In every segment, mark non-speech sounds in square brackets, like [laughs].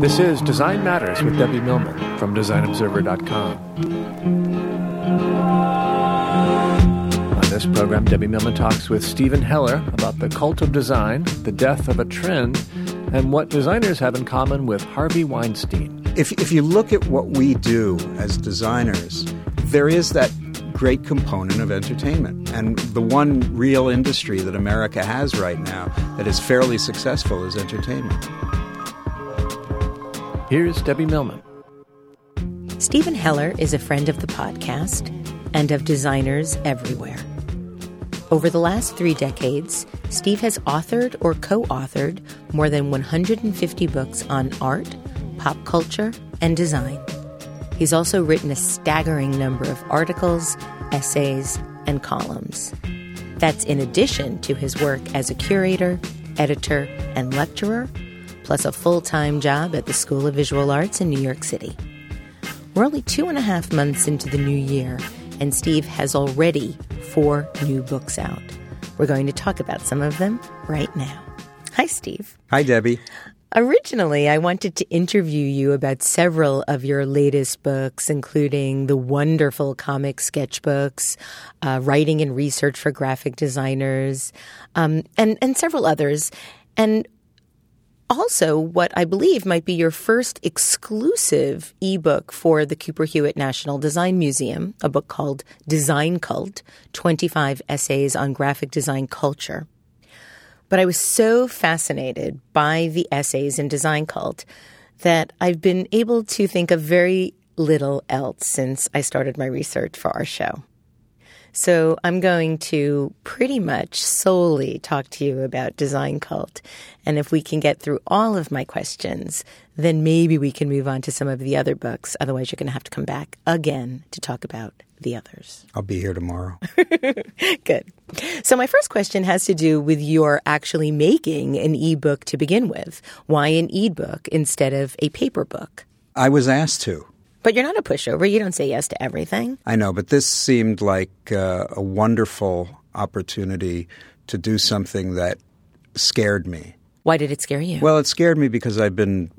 This is Design Matters with Debbie Millman from DesignObserver.com. On this program, Debbie Millman talks with Steven Heller about the cult of design, the death of a trend, and what designers have in common with Harvey Weinstein. If, if you look at what we do as designers, there is that great component of entertainment. And the one real industry that America has right now that is fairly successful is entertainment. Here's Debbie Millman. Steven Heller is a friend of the podcast and of designers everywhere. Over the last three decades, Steve has authored or co authored more than 150 books on art, pop culture, and design. He's also written a staggering number of articles, essays, and columns. That's in addition to his work as a curator, editor, and lecturer, plus a full time job at the School of Visual Arts in New York City. We're only two and a half months into the new year, and Steve has already four new books out. We're going to talk about some of them right now. Hi, Steve. Hi, Debbie. Originally, I wanted to interview you about several of your latest books, including the wonderful comic sketchbooks, uh, writing and research for graphic designers, um, and and several others, and also what I believe might be your first exclusive ebook for the Cooper Hewitt National Design Museum, a book called Design Cult: Twenty Five Essays on Graphic Design Culture. But I was so fascinated by the essays in Design Cult that I've been able to think of very little else since I started my research for our show. So I'm going to pretty much solely talk to you about Design Cult. And if we can get through all of my questions, then maybe we can move on to some of the other books. Otherwise, you're going to have to come back again to talk about the others. [laughs] I'll be here tomorrow. Good. So, my first question has to do with your actually making an ebook to begin with. Why an ebook instead of a paper book? I was asked to. But you're not a pushover. You don't say yes to everything. I know, but this seemed like uh, a wonderful opportunity to do something that scared me. Why did it scare you? Well, it scared me because I've been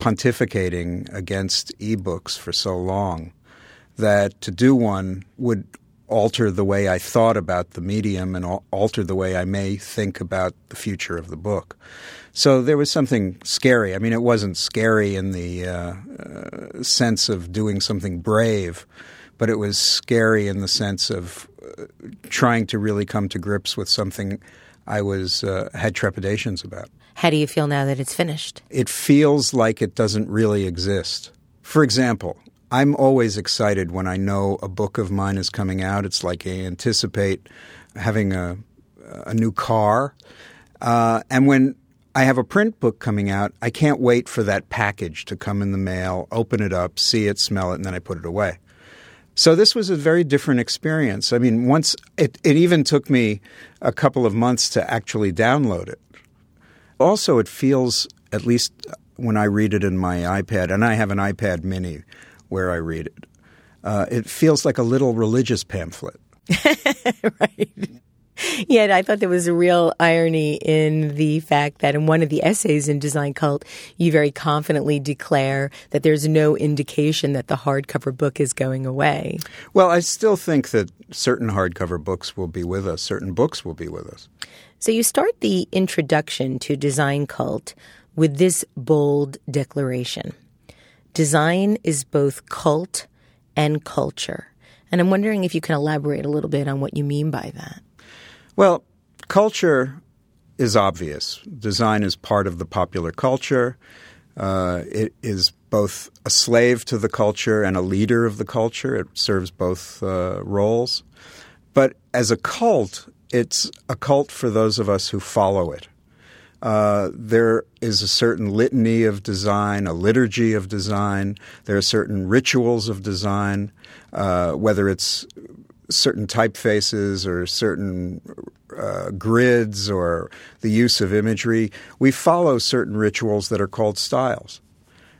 pontificating against ebooks for so long that to do one would alter the way I thought about the medium and alter the way I may think about the future of the book. So there was something scary. I mean, it wasn't scary in the uh, uh, sense of doing something brave, but it was scary in the sense of uh, trying to really come to grips with something I was uh, had trepidations about. How do you feel now that it's finished? It feels like it doesn't really exist. For example, I'm always excited when I know a book of mine is coming out. It's like I anticipate having a, a new car. Uh, and when I have a print book coming out, I can't wait for that package to come in the mail, open it up, see it, smell it, and then I put it away. So this was a very different experience. I mean, once it, it even took me a couple of months to actually download it. Also, it feels, at least when I read it in my iPad, and I have an iPad mini, where I read it. Uh, it feels like a little religious pamphlet. [laughs] right. Yet I thought there was a real irony in the fact that in one of the essays in Design Cult, you very confidently declare that there's no indication that the hardcover book is going away. Well, I still think that certain hardcover books will be with us, certain books will be with us. So you start the introduction to Design Cult with this bold declaration Design is both cult and culture. And I'm wondering if you can elaborate a little bit on what you mean by that. Well, culture is obvious. Design is part of the popular culture. Uh, it is both a slave to the culture and a leader of the culture. It serves both uh, roles. But as a cult, it's a cult for those of us who follow it. Uh, there is a certain litany of design, a liturgy of design. There are certain rituals of design, uh, whether it's certain typefaces or certain uh, grids or the use of imagery. We follow certain rituals that are called styles.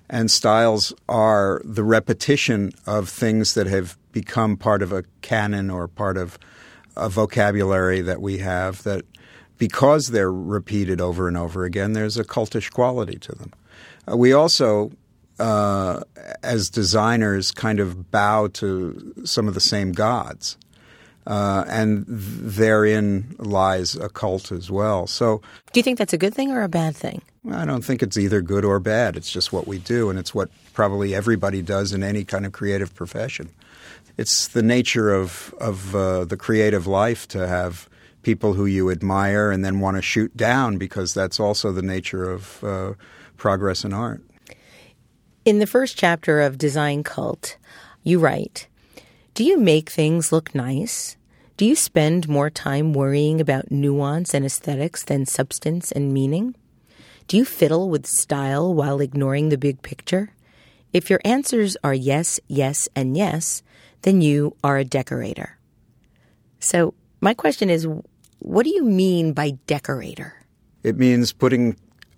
And styles are the repetition of things that have become part of a canon or part of a vocabulary that we have that because they're repeated over and over again, there's a cultish quality to them. Uh, we also uh, as designers, kind of bow to some of the same gods. Uh, and therein lies a cult as well. So, do you think that's a good thing or a bad thing? I don't think it's either good or bad. It's just what we do, and it's what probably everybody does in any kind of creative profession. It's the nature of of uh, the creative life to have people who you admire and then want to shoot down because that's also the nature of uh, progress in art. In the first chapter of Design Cult, you write Do you make things look nice? Do you spend more time worrying about nuance and aesthetics than substance and meaning? Do you fiddle with style while ignoring the big picture? If your answers are yes, yes, and yes, then you are a decorator. So, my question is what do you mean by decorator? It means putting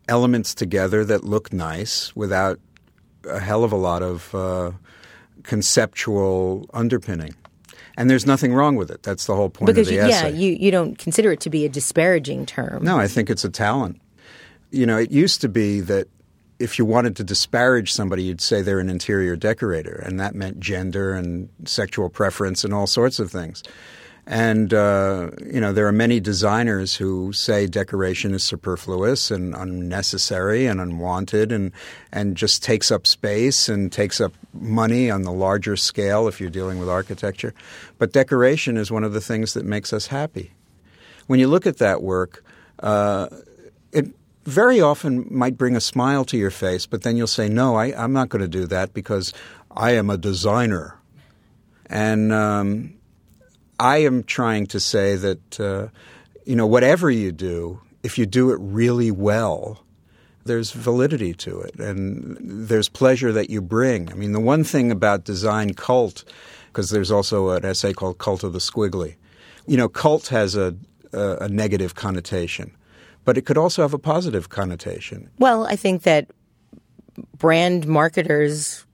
elements together that look nice without a hell of a lot of uh, conceptual underpinning. And there's nothing wrong with it. That's the whole point because of the you, essay. Yeah, you, you don't consider it to be a disparaging term. No, I think it's a talent. You know, it used to be that if you wanted to disparage somebody, you'd say they're an interior decorator, and that meant gender and sexual preference and all sorts of things. And, uh, you know, there are many designers who say decoration is superfluous and unnecessary and unwanted and, and just takes up space and takes up money on the larger scale if you're dealing with architecture. But decoration is one of the things that makes us happy. When you look at that work, uh, it very often might bring a smile to your face, but then you'll say, no, I, am not going to do that because I am a designer. And um, I am trying to say that, uh, you know, whatever you do, if you do it really well, there's validity to it and there's pleasure that you bring. I mean, the one thing about design cult, because there's also an essay called Cult of the Squiggly. You know, cult has a, a, a negative connotation, but it could also have a positive connotation. Well, I think that brand marketers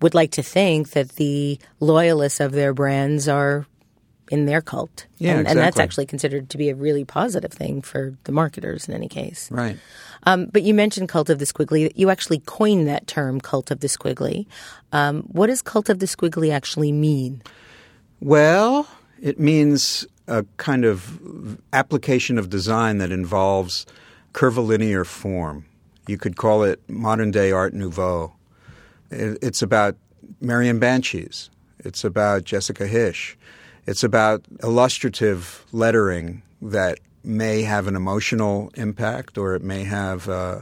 would like to think that the loyalists of their brands are in their cult. Yeah, and, exactly. and that's actually considered to be a really positive thing for the marketers in any case. Right. Um, but you mentioned cult of the squiggly. You actually coined that term, cult of the squiggly. Um, what does cult of the squiggly actually mean? Well, it means a kind of application of design that involves curvilinear form. You could call it modern day Art Nouveau. It's about Marian Bantjes. It's about Jessica Hische. It's about illustrative lettering that may have an emotional impact, or it may have uh,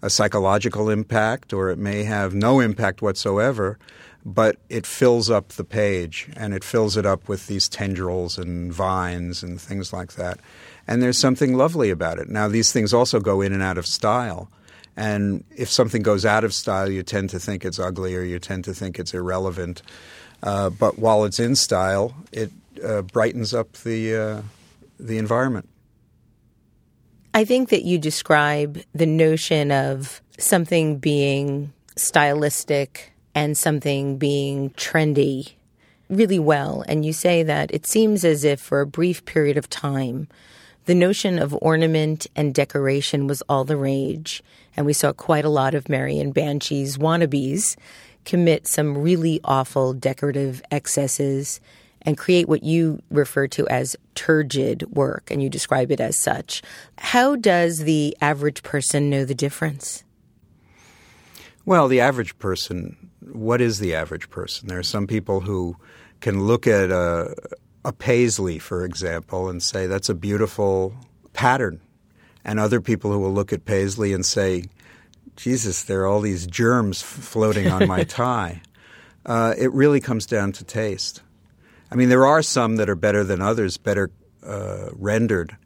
a psychological impact, or it may have no impact whatsoever, but it fills up the page and it fills it up with these tendrils and vines and things like that. And there's something lovely about it. Now, these things also go in and out of style. And if something goes out of style, you tend to think it's ugly or you tend to think it's irrelevant. Uh, but while it's in style, it uh, brightens up the uh, the environment. I think that you describe the notion of something being stylistic and something being trendy really well. And you say that it seems as if for a brief period of time, the notion of ornament and decoration was all the rage. And we saw quite a lot of Marian Bantjes's wannabes commit some really awful decorative excesses and create what you refer to as turgid work, and you describe it as such. How does the average person know the difference? Well, the average person, what is the average person? There are some people who can look at a, a paisley, for example, and say, that's a beautiful pattern. And other people who will look at paisley and say, Jesus, there are all these germs floating on my [laughs] tie. Uh, it really comes down to taste. I mean, there are some that are better than others, better uh, rendered.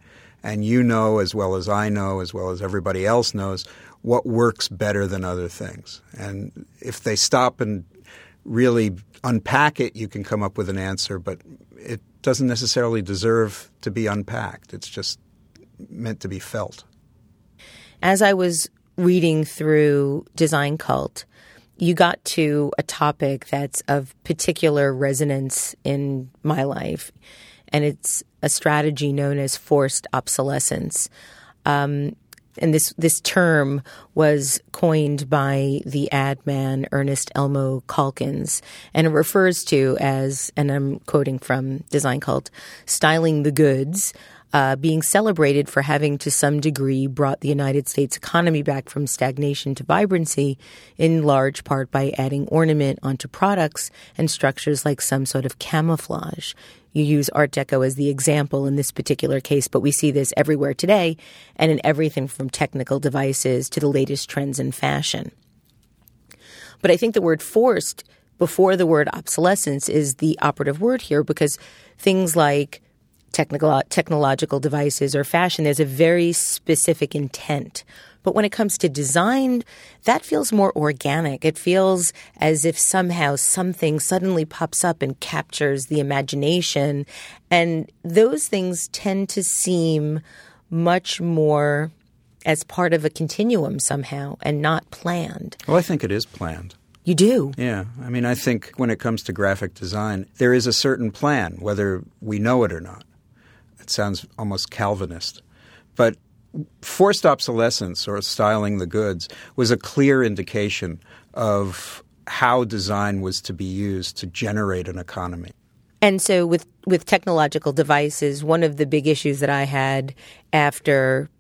And you know, as well as I know, as well as everybody else knows, what works better than other things. And if they stop and really unpack it, you can come up with an answer, but it doesn't necessarily deserve to be unpacked. It's just meant to be felt. As I was reading through Design Cult, you got to a topic that's of particular resonance in my life, and it's a strategy known as forced obsolescence. Um, and this this term was coined by the ad man Ernest Elmo Calkins, and it refers to as, and I'm quoting from Design Cult, styling the goods uh, being celebrated for having, to some degree, brought the United States economy back from stagnation to vibrancy, in large part by adding ornament onto products and structures like some sort of camouflage. You use Art Deco as the example in this particular case, but we see this everywhere today and in everything from technical devices to the latest trends in fashion. But I think the word forced before the word obsolescence is the operative word here because things like technical, uh, technological devices or fashion, there's a very specific intent. But when it comes to design, that feels more organic. It feels as if somehow something suddenly pops up and captures the imagination. And those things tend to seem much more as part of a continuum somehow and not planned. Well, I think it is planned. You do? Yeah. I mean, I think when it comes to graphic design, there is a certain plan, whether we know it or not. It sounds almost Calvinist. But forced obsolescence or styling the goods was a clear indication of how design was to be used to generate an economy. And so with with technological devices, one of the big issues that I had after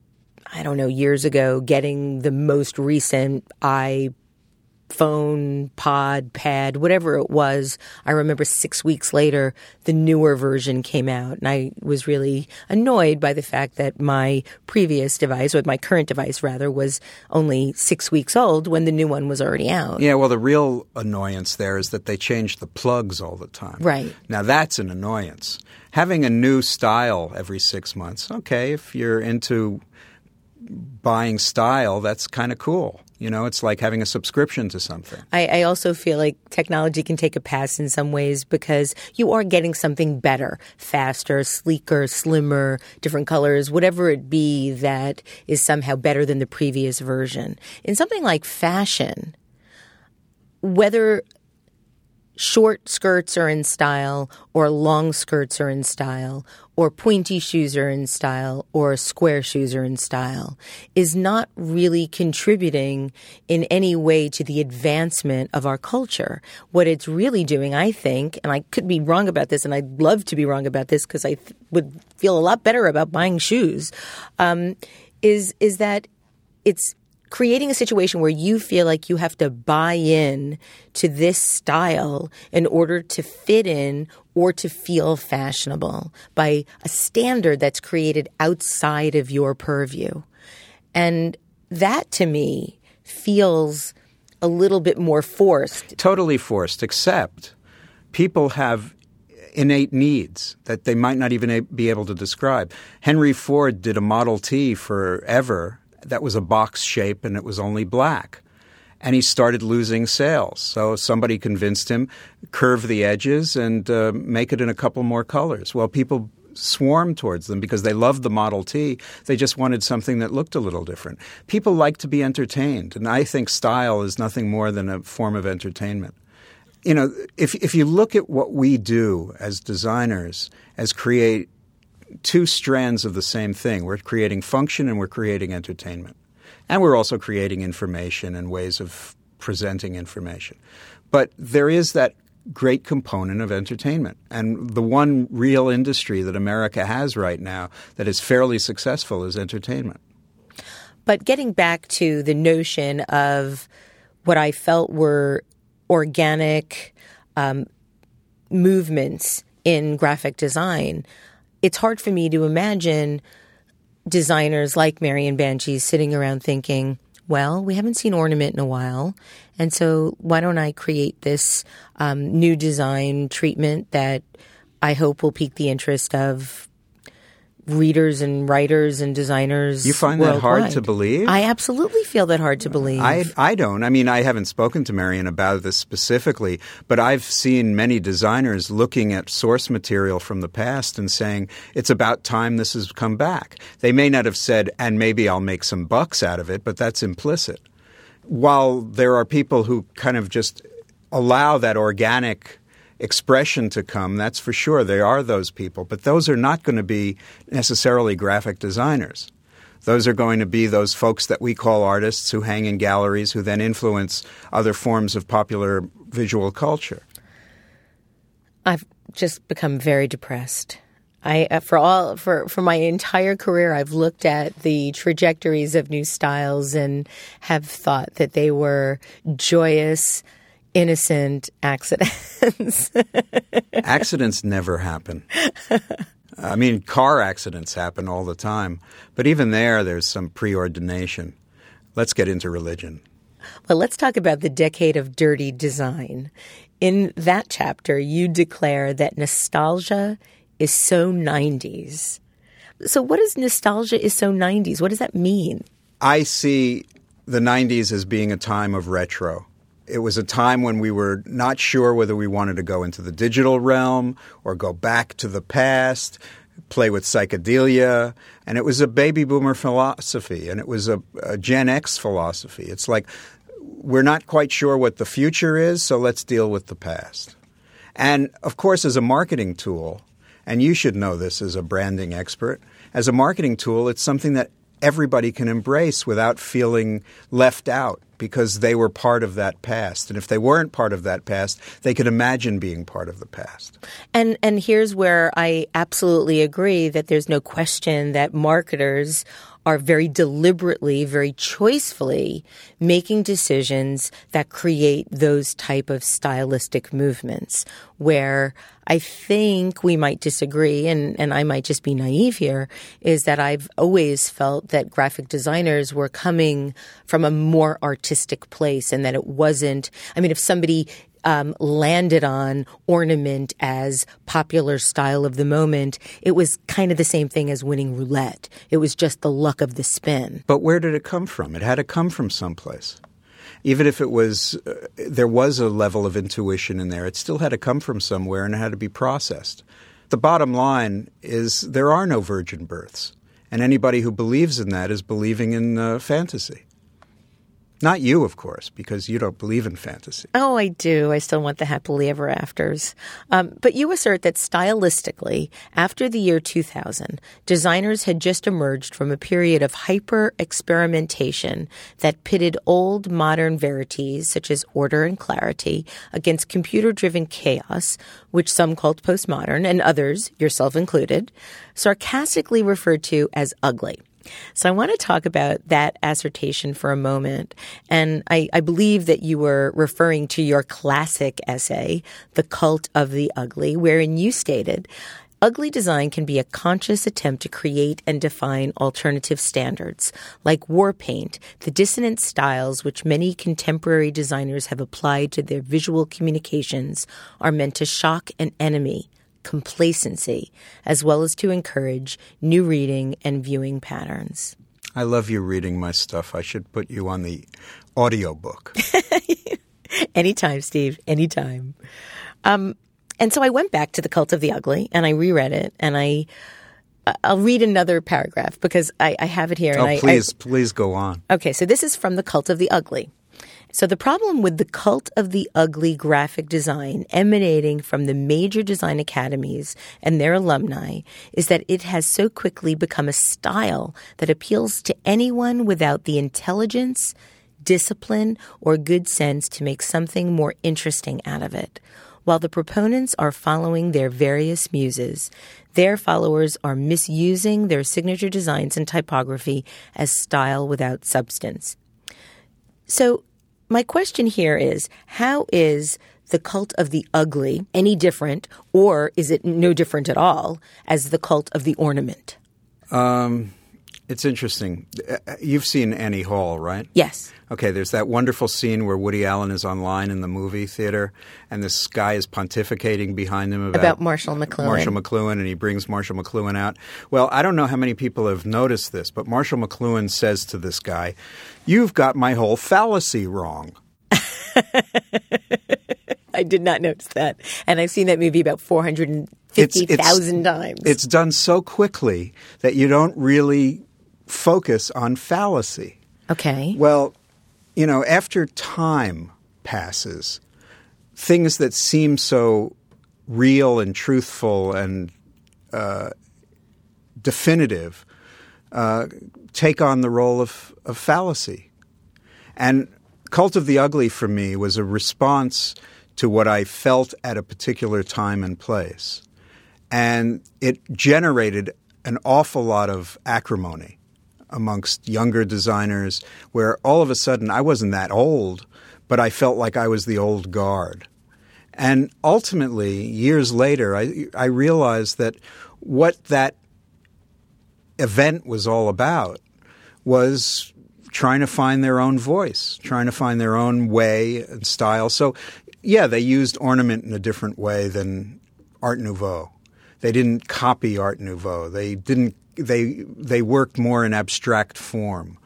I don't know years ago getting the most recent i phone, pod, pad, whatever it was. I remember six weeks later, the newer version came out, and I was really annoyed by the fact that my previous device, or my current device rather, was only six weeks old when the new one was already out. Yeah, well, the real annoyance there is that they change the plugs all the time. Right. Now, that's an annoyance. Having a new style every six months, okay, if you're into buying style, that's kind of cool. You know, it's like having a subscription to something. I, I, also feel like technology can take a pass in some ways because you are getting something better, faster, sleeker, slimmer, different colors, whatever it be that is somehow better than the previous version. In something like fashion, whether short skirts are in style or long skirts are in style or pointy shoes are in style or square shoes are in style is not really contributing in any way to the advancement of our culture. What it's really doing, I think, and I could be wrong about this and I'd love to be wrong about this because I th- would feel a lot better about buying shoes, um, is, is that it's creating a situation where you feel like you have to buy in to this style in order to fit in or to feel fashionable by a standard that's created outside of your purview. And that to me feels a little bit more forced. Totally forced, except people have innate needs that they might not even be able to describe. Henry Ford did a Model T forever that was a box shape and it was only black. And he started losing sales. So somebody convinced him curve the edges and uh, make it in a couple more colors. Well, people swarmed towards them because they loved the Model T. They just wanted something that looked a little different. People like to be entertained, and I think style is nothing more than a form of entertainment. You know, if if you look at what we do as designers, as create two strands of the same thing, we're creating function and we're creating entertainment. And we're also creating information and ways of presenting information. But there is that great component of entertainment. And the one real industry that America has right now that is fairly successful is entertainment. But getting back to the notion of what I felt were organic um, movements in graphic design, it's hard for me to imagine designers like Marian Bantjes sitting around thinking, well, we haven't seen ornament in a while. And so why don't I create this um, new design treatment that I hope will pique the interest of readers and writers and designers. You find worldwide. that hard to believe? I absolutely feel that hard to believe. I, I don't. I mean, I haven't spoken to Marian about this specifically, but I've seen many designers looking at source material from the past and saying, it's about time this has come back. They may not have said, and maybe I'll make some bucks out of it, but that's implicit. While there are people who kind of just allow that organic expression to come, that's for sure. There are those people, but those are not going to be necessarily graphic designers. Those are going to be those folks that we call artists who hang in galleries who then influence other forms of popular visual culture. I've just become very depressed. I uh, for all for for my entire career I've looked at the trajectories of new styles and have thought that they were joyous innocent accidents. [laughs] accidents never happen. I mean, car accidents happen all the time, but even there, there's some preordination. Let's get into religion. Well, let's talk about the decade of dirty design. In that chapter, you declare that nostalgia is so 90s. So, what is nostalgia is so 90s? What does that mean? I see the 90s as being a time of retro. It was a time when we were not sure whether we wanted to go into the digital realm or go back to the past, play with psychedelia. And it was a baby boomer philosophy and it was a, a Gen X philosophy. It's like, we're not quite sure what the future is, so let's deal with the past. And of course, as a marketing tool, and you should know this as a branding expert, as a marketing tool, it's something that everybody can embrace without feeling left out because they were part of that past. And if they weren't part of that past, they could imagine being part of the past. And and here's where I absolutely agree that there's no question that marketers are very deliberately, very choicefully making decisions that create those type of stylistic movements where I think we might disagree and, and I might just be naive here is that I've always felt that graphic designers were coming from a more artistic place and that it wasn't, I mean, if somebody um, landed on ornament as popular style of the moment, it was kind of the same thing as winning roulette. It was just the luck of the spin. But where did it come from? It had to come from someplace. Even if it was, uh, there was a level of intuition in there, it still had to come from somewhere and it had to be processed. The bottom line is there are no virgin births. And anybody who believes in that is believing in uh, fantasy. Not you, of course, because you don't believe in fantasy. Oh, I do. I still want the happily ever afters. Um, but you assert that stylistically, after the year 2000, designers had just emerged from a period of hyper experimentation that pitted old modern verities, such as order and clarity, against computer driven chaos, which some called postmodern and others, yourself included, sarcastically referred to as ugly. So I want to talk about that assertion for a moment. And I, I, believe that you were referring to your classic essay, The Cult of the Ugly, wherein you stated, Ugly design can be a conscious attempt to create and define alternative standards. Like war paint, the dissonant styles which many contemporary designers have applied to their visual communications are meant to shock an enemy complacency, as well as to encourage new reading and viewing patterns. I love you reading my stuff. I should put you on the audiobook. [laughs] anytime, Steve, anytime. Um, and so I went back to The Cult of the Ugly and I reread it and I I'll read another paragraph because I, I have it here. Oh, and I, please, I, please go on. Okay, so this is from The Cult of the Ugly. So the problem with the cult of the ugly graphic design emanating from the major design academies and their alumni is that it has so quickly become a style that appeals to anyone without the intelligence, discipline, or good sense to make something more interesting out of it. While the proponents are following their various muses, their followers are misusing their signature designs and typography as style without substance. So, my question here is how is the cult of the ugly any different, or is it no different at all as the cult of the ornament? Um, it's interesting. Uh, you've seen Annie Hall, right? Yes. Okay, there's that wonderful scene where Woody Allen is online in the movie theater, and this guy is pontificating behind him about, about Marshall McLuhan. Marshall McLuhan, and he brings Marshall McLuhan out. Well, I don't know how many people have noticed this, but Marshall McLuhan says to this guy, You've got my whole fallacy wrong. [laughs] I did not notice that. And I've seen that movie about 450,000 times. It's done so quickly that you don't really focus on fallacy. Okay. Well, you know, after time passes, things that seem so real and truthful and uh, definitive uh, take on the role of, of fallacy. And Cult of the Ugly for me was a response to what I felt at a particular time and place. And it generated an awful lot of acrimony amongst younger designers where all of a sudden I wasn't that old, but I felt like I was the old guard. And ultimately, years later, I, I realized that what that event was all about was trying to find their own voice, trying to find their own way and style. So, yeah, they used ornament in a different way than Art Nouveau. They didn't copy Art Nouveau. They didn't they they worked more in abstract form.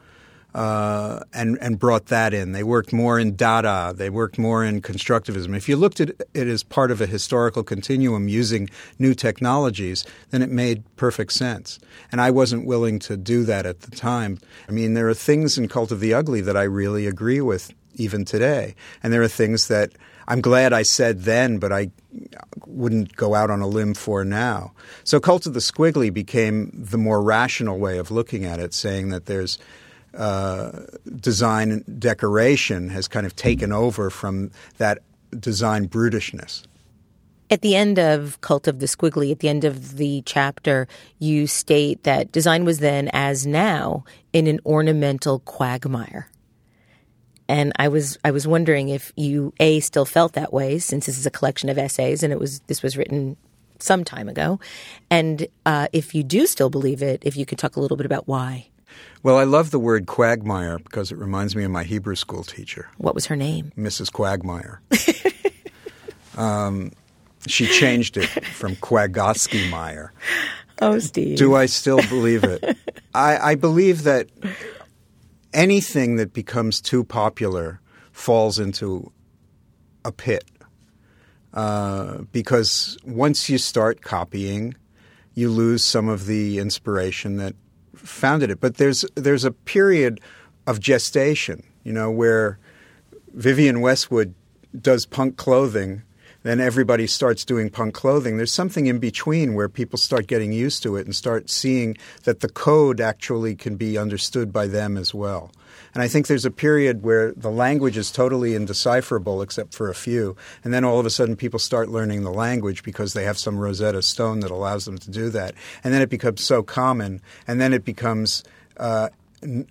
Uh, and and brought that in. They worked more in Dada. They worked more in constructivism. If you looked at it as part of a historical continuum using new technologies, then it made perfect sense. And I wasn't willing to do that at the time. I mean, there are things in Cult of the Ugly that I really agree with even today, and there are things that I'm glad I said then, but I wouldn't go out on a limb for now. So Cult of the Squiggly became the more rational way of looking at it, saying that there's uh, design decoration has kind of taken over from that design brutishness. At the end of Cult of the Squiggly, at the end of the chapter, you state that design was then, as now, in an ornamental quagmire. And I was I was wondering if you a still felt that way since this is a collection of essays and it was this was written some time ago, and uh, if you do still believe it, if you could talk a little bit about why. Well, I love the word quagmire because it reminds me of my Hebrew school teacher. What was her name? Mrs. Quagmire. [laughs] um, she changed it from Quagotsky Meyer. Oh, Steve. Do I still believe it? [laughs] I, I believe that anything that becomes too popular falls into a pit. Uh, because once you start copying, you lose some of the inspiration that founded it. But there's there's a period of gestation, you know, where Vivienne Westwood does punk clothing then everybody starts doing punk clothing. There's something in between where people start getting used to it and start seeing that the code actually can be understood by them as well. And I think there's a period where the language is totally indecipherable except for a few. And then all of a sudden people start learning the language because they have some Rosetta Stone that allows them to do that. And then it becomes so common. And then it becomes uh,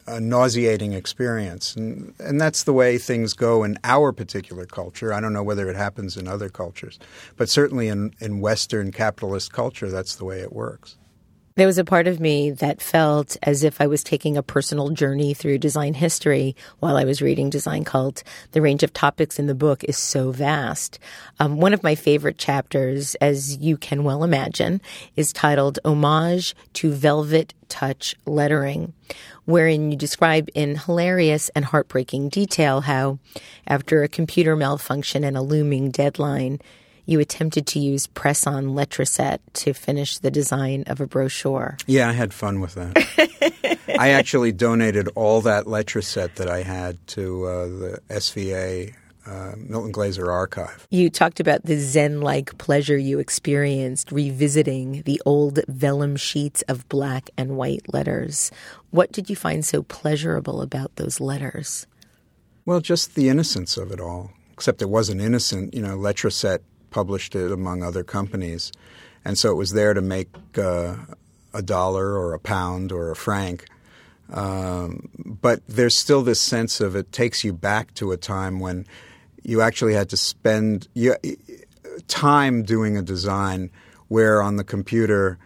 a nauseating experience. And, and that's the way things go in our particular culture. I don't know whether it happens in other cultures, but certainly in, in Western capitalist culture, that's the way it works. There was a part of me that felt as if I was taking a personal journey through design history while I was reading Design Cult. The range of topics in the book is so vast. Um, one of my favorite chapters, as you can well imagine, is titled Homage to Velvet Touch Lettering, wherein you describe in hilarious and heartbreaking detail how, after a computer malfunction and a looming deadline, you attempted to use press on letraset to finish the design of a brochure. Yeah, I had fun with that. [laughs] I actually donated all that letraset that I had to uh, the SVA uh, Milton Glaser Archive. You talked about the Zen like pleasure you experienced revisiting the old vellum sheets of black and white letters. What did you find so pleasurable about those letters? Well, just the innocence of it all. Except it wasn't innocent. You know, Letraset published it among other companies. And so it was there to make uh, a dollar or a pound or a franc. Um, but there's still this sense of it takes you back to a time when you actually had to spend you, time doing a design where on the computer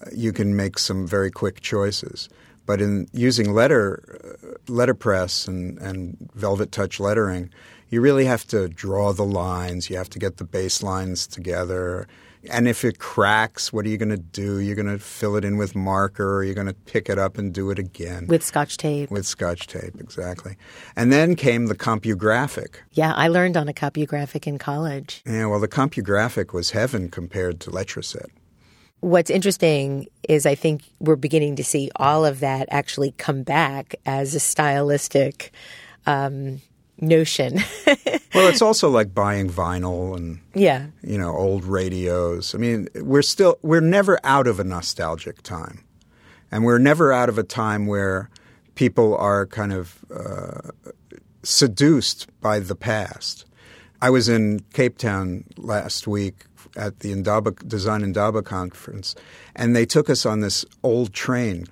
uh, you can make some very quick choices. But in using letter uh, letterpress and, and velvet touch lettering, you really have to draw the lines. You have to get the baselines together. And if it cracks, what are you going to do? You're going to fill it in with marker, or you're going to pick it up and do it again with scotch tape. With scotch tape, exactly. And then came the CompuGraphic. Yeah, I learned on a CompuGraphic in college. Yeah, well, the CompuGraphic was heaven compared to Letraset. What's interesting is I think we're beginning to see all of that actually come back as a stylistic um, notion. [laughs] well, it's also like buying vinyl and yeah, you know, old radios. I mean, we're still we're never out of a nostalgic time, and we're never out of a time where people are kind of uh, seduced by the past. I was in Cape Town last week at the Indaba Design Indaba conference, and they took us on this old train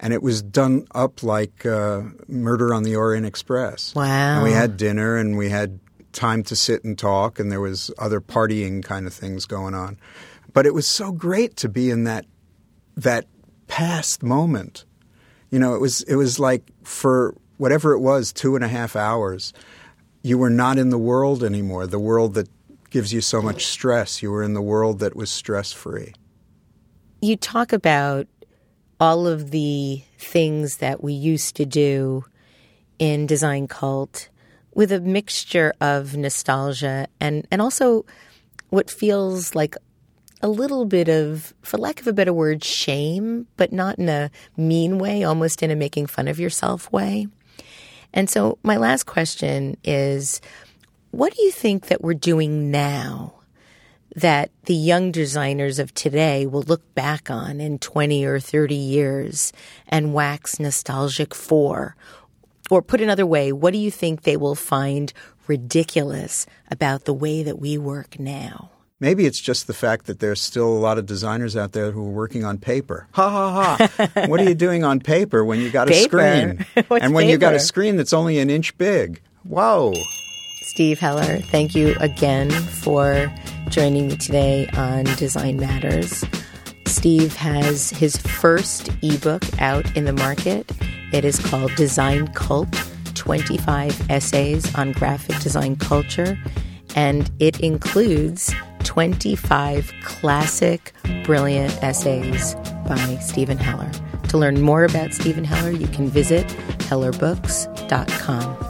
and it was done up like uh, Murder on the Orient Express. Wow! And we had dinner, and we had time to sit and talk, and there was other partying kind of things going on. But it was so great to be in that that past moment. You know, it was it was like for whatever it was, two and a half hours. You were not in the world anymore. The world that gives you so much stress. You were in the world that was stress free. You talk about all of the things that we used to do in Design Cult with a mixture of nostalgia and, and also what feels like a little bit of, for lack of a better word, shame, but not in a mean way, almost in a making fun of yourself way. And so, my last question is what do you think that we're doing now that the young designers of today will look back on in 20 or 30 years and wax nostalgic for? Or put another way, what do you think they will find ridiculous about the way that we work now? Maybe it's just the fact that there's still a lot of designers out there who are working on paper. Ha ha ha. [laughs] what are you doing on paper when you got a screen? [laughs] and when paper? you got a screen that's only an inch big? Whoa. Steve Heller, thank you again for joining me today on Design Matters. Steve has his first ebook out in the market. It is called Design Cult 25 Essays on Graphic Design Culture, and it includes 25 classic, brilliant essays by Steven Heller. To learn more about Steven Heller, you can visit hellerbooks.com.